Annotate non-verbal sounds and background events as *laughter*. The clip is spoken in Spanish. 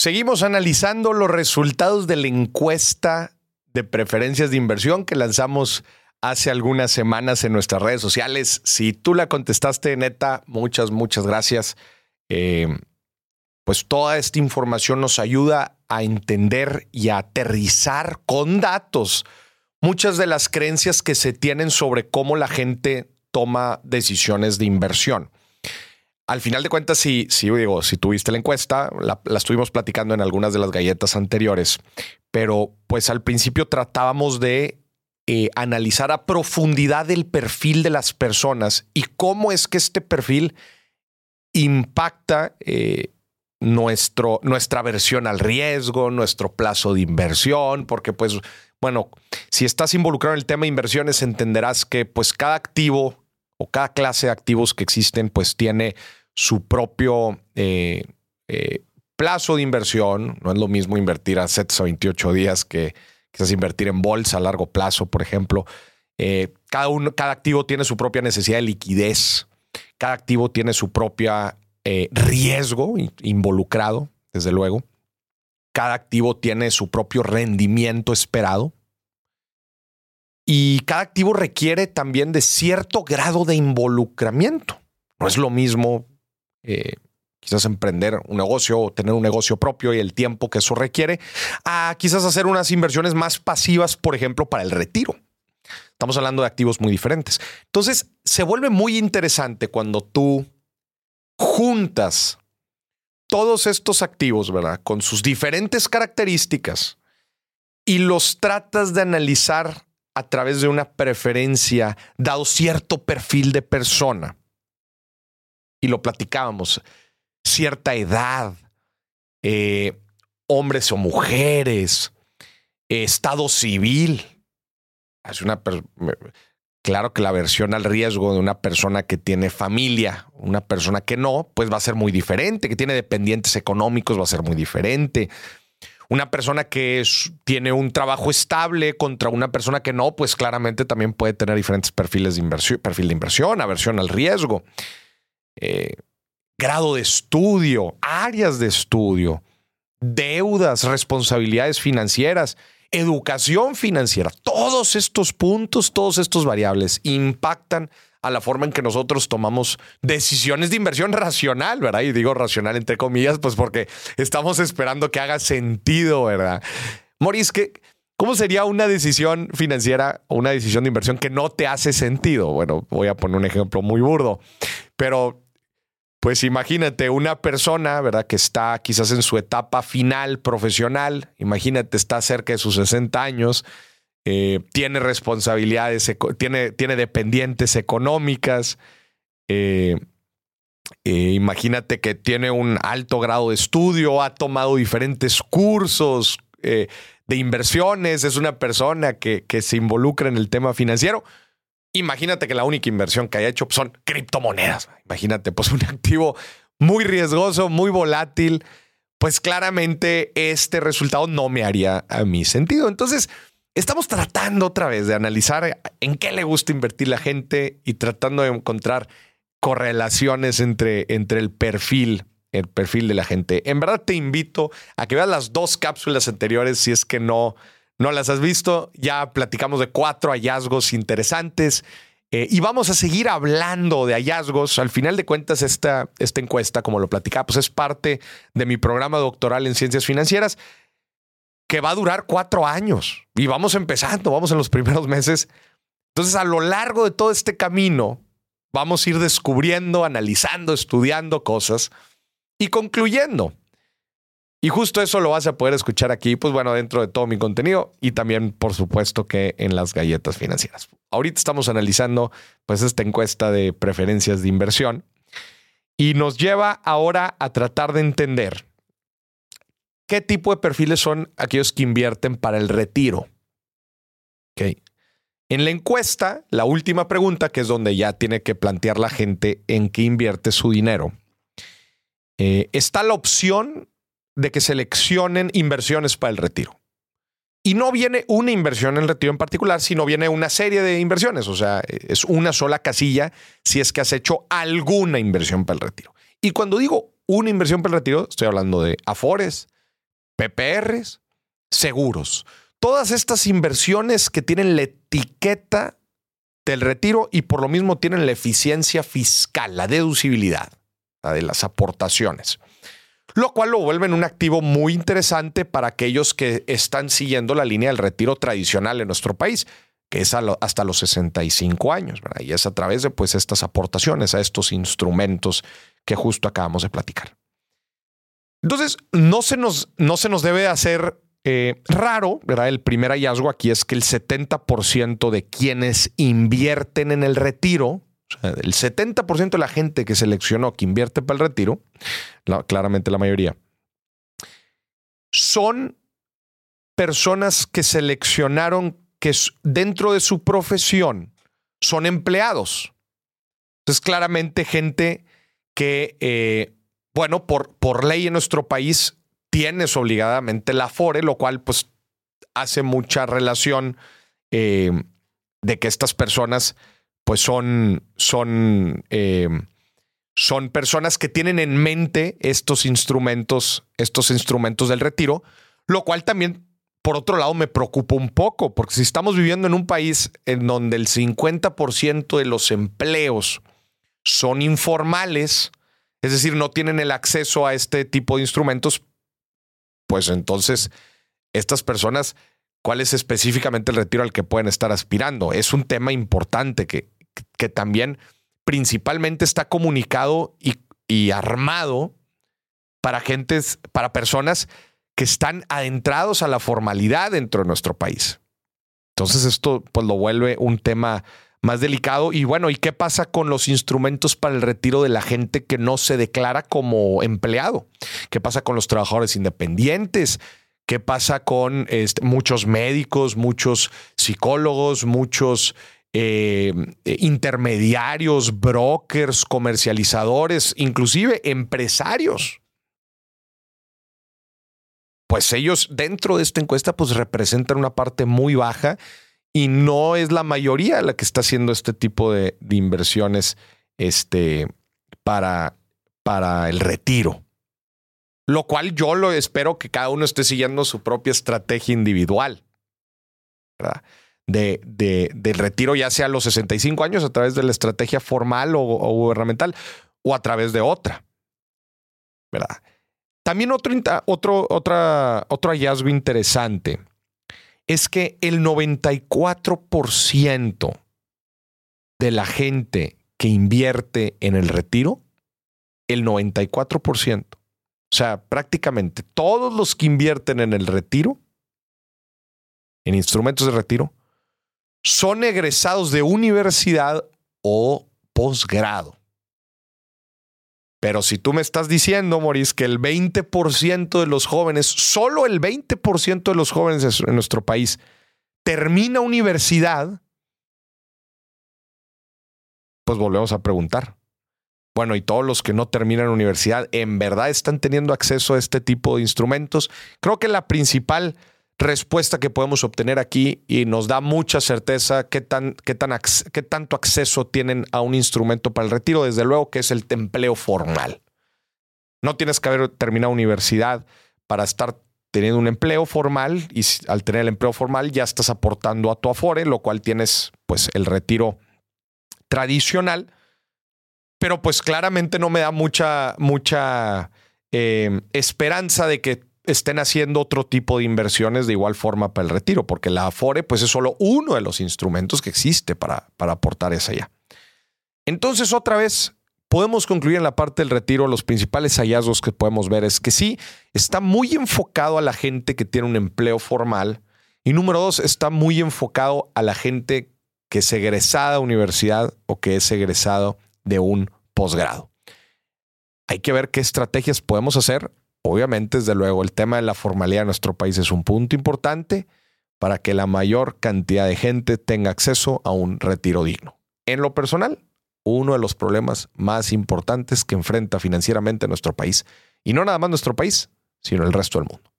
Seguimos analizando los resultados de la encuesta de preferencias de inversión que lanzamos hace algunas semanas en nuestras redes sociales. Si tú la contestaste, neta, muchas, muchas gracias. Eh, pues toda esta información nos ayuda a entender y a aterrizar con datos muchas de las creencias que se tienen sobre cómo la gente toma decisiones de inversión. Al final de cuentas, si, si digo, si tuviste la encuesta, la, estuvimos platicando en algunas de las galletas anteriores, pero pues al principio tratábamos de eh, analizar a profundidad el perfil de las personas y cómo es que este perfil impacta eh, nuestro, nuestra versión al riesgo, nuestro plazo de inversión, porque pues, bueno, si estás involucrado en el tema de inversiones, entenderás que pues cada activo o cada clase de activos que existen, pues tiene su propio eh, eh, plazo de inversión. No es lo mismo invertir a 7 o 28 días que quizás invertir en bolsa a largo plazo, por ejemplo. Eh, cada, cada activo tiene su propia necesidad de liquidez. Cada activo tiene su propia riesgo involucrado, desde luego. Cada activo tiene su propio rendimiento esperado. Y cada activo requiere también de cierto grado de involucramiento. No es lo mismo eh, quizás emprender un negocio o tener un negocio propio y el tiempo que eso requiere, a quizás hacer unas inversiones más pasivas, por ejemplo, para el retiro. Estamos hablando de activos muy diferentes. Entonces, se vuelve muy interesante cuando tú juntas todos estos activos, ¿verdad? Con sus diferentes características y los tratas de analizar a través de una preferencia, dado cierto perfil de persona. Y lo platicábamos, cierta edad, eh, hombres o mujeres, estado civil. Es una claro que la versión al riesgo de una persona que tiene familia, una persona que no, pues va a ser muy diferente, que tiene dependientes económicos va a ser muy diferente una persona que tiene un trabajo estable contra una persona que no, pues claramente también puede tener diferentes perfiles de inversión, perfil de inversión, aversión al riesgo, eh, grado de estudio, áreas de estudio, deudas, responsabilidades financieras, educación financiera. Todos estos puntos, todos estos variables impactan a la forma en que nosotros tomamos decisiones de inversión racional, ¿verdad? Y digo racional entre comillas, pues porque estamos esperando que haga sentido, ¿verdad? Moris, ¿cómo sería una decisión financiera o una decisión de inversión que no te hace sentido? Bueno, voy a poner un ejemplo muy burdo, pero pues imagínate una persona, ¿verdad? Que está quizás en su etapa final profesional, imagínate, está cerca de sus 60 años, eh, tiene responsabilidades, tiene, tiene dependientes económicas. Eh, eh, imagínate que tiene un alto grado de estudio, ha tomado diferentes cursos de inversiones, es una persona que, que, se involucra en el tema financiero. Imagínate que la única inversión que haya hecho son criptomonedas. Imagínate, pues un *laughs* activo muy riesgoso, muy volátil. Pues claramente este resultado no me haría a mi sentido. Entonces, Estamos tratando otra vez de analizar en qué le gusta invertir la gente y tratando de encontrar correlaciones entre, entre el perfil, el perfil de la gente. En verdad te invito a que veas las dos cápsulas anteriores si es que no, no las has visto. Ya platicamos de cuatro hallazgos interesantes. Eh, y vamos a seguir hablando de hallazgos. Al final de cuentas, esta, esta encuesta, como lo platicamos, es parte de mi programa doctoral en ciencias financieras que va a durar cuatro años y vamos empezando, vamos en los *laughs* primeros meses. Entonces, a lo largo de todo este camino, vamos a ir descubriendo, analizando, estudiando cosas y concluyendo. Y justo eso lo vas a poder escuchar aquí, pues bueno, dentro de todo mi contenido y también, por supuesto, que en las galletas financieras. Ahorita estamos analizando, pues, esta encuesta de preferencias de inversión y nos lleva ahora a tratar de entender ¿Qué tipo de perfiles son aquellos que invierten para el retiro? En la encuesta, la última pregunta, que es donde ya tiene que plantear la gente en qué invierte su dinero, eh, está la opción de que seleccionen inversiones para el retiro. Y no viene una inversión en el retiro en particular, sino viene una serie de inversiones. O sea, es una sola casilla si es que has hecho alguna inversión para el retiro. Y cuando digo una inversión para el retiro, estoy hablando de Afores, PPRs, seguros. Todas estas inversiones que tienen la etiqueta del retiro y por lo mismo tienen la eficiencia fiscal, la deducibilidad de las aportaciones. Lo cual lo vuelve un activo muy interesante para aquellos que están siguiendo la línea del retiro tradicional en nuestro país, que es hasta los 65 años, y es a través de pues, estas aportaciones a estos instrumentos que justo acabamos de platicar. Entonces, no se nos, no se nos debe hacer eh, raro, ¿verdad? El primer hallazgo aquí es que el 70% de quienes invierten en el retiro, el 70% de la gente que seleccionó que invierte para el retiro, claramente la mayoría, son personas que seleccionaron que dentro de su profesión son empleados. Entonces, claramente gente que, eh, bueno, por, por ley en nuestro país tienes obligadamente la FORE, lo cual pues hace mucha relación eh, de que estas personas pues son, son, eh, son personas que tienen en mente estos instrumentos, estos instrumentos del retiro, lo cual también, por otro lado, me preocupa un poco, porque si estamos viviendo en un país en donde el 50% de los empleos son informales, es decir, no tienen el acceso a este tipo de instrumentos, pues entonces estas personas, ¿cuál es específicamente el retiro al que pueden estar aspirando? Es un tema importante que, que también principalmente está comunicado y, armado para gentes, para personas que están adentrados a la formalidad dentro de nuestro país. Entonces esto pues lo vuelve un tema más delicado. Y bueno, ¿y qué pasa con los instrumentos para el retiro de la gente que no se declara como empleado? ¿Qué pasa con los trabajadores independientes? ¿Qué pasa con este, muchos médicos, muchos psicólogos, muchos eh, intermediarios, brokers, comercializadores, inclusive empresarios? Pues ellos dentro de esta encuesta pues representan una parte muy baja y no es la mayoría la que está haciendo este tipo de, inversiones este, para, para el retiro. Lo cual yo lo espero que cada uno esté siguiendo su propia estrategia individual. ¿verdad? De, de, del retiro, ya sea a los 65 años a través de la estrategia formal o, gubernamental o a través de otra. ¿verdad? También otro, otra, otro hallazgo interesante es que el 94% de la gente que invierte en el retiro, el 94%, o sea, prácticamente todos los que invierten en el retiro, en instrumentos de retiro, son egresados de universidad o posgrado. Pero si tú me estás diciendo, Maurice, que el 20% de los jóvenes, solo el 20% de los jóvenes en nuestro país termina universidad, pues volvemos a preguntar. Bueno, y todos los que no terminan universidad, ¿en verdad están teniendo acceso a este tipo de instrumentos? Creo que la principal respuesta que podemos obtener aquí y nos da mucha certeza qué, tan, qué, tan, qué tanto acceso tienen a un instrumento para el retiro, desde luego que es el empleo formal. No tienes que haber terminado universidad para estar teniendo un empleo formal y al tener el empleo formal ya estás aportando a tu afore, lo cual tienes pues el retiro tradicional, pero pues claramente no me da mucha, mucha eh, esperanza de que estén haciendo otro tipo de inversiones de igual forma para el retiro, porque la Afore pues es solo uno de los instrumentos que existe para, para aportar esa ya. Entonces, otra vez, podemos concluir en la parte del retiro, los principales hallazgos que podemos ver es que sí, está muy enfocado a la gente que tiene un empleo formal y número dos, está muy enfocado a la gente que es egresada a universidad o que es egresado de un posgrado. Hay que ver qué estrategias podemos hacer Obviamente, desde luego, el tema de la formalidad en nuestro país es un punto importante para que la mayor cantidad de gente tenga acceso a un retiro digno. En lo personal, uno de los problemas más importantes que enfrenta financieramente nuestro país, y no nada más nuestro país, sino el resto del mundo.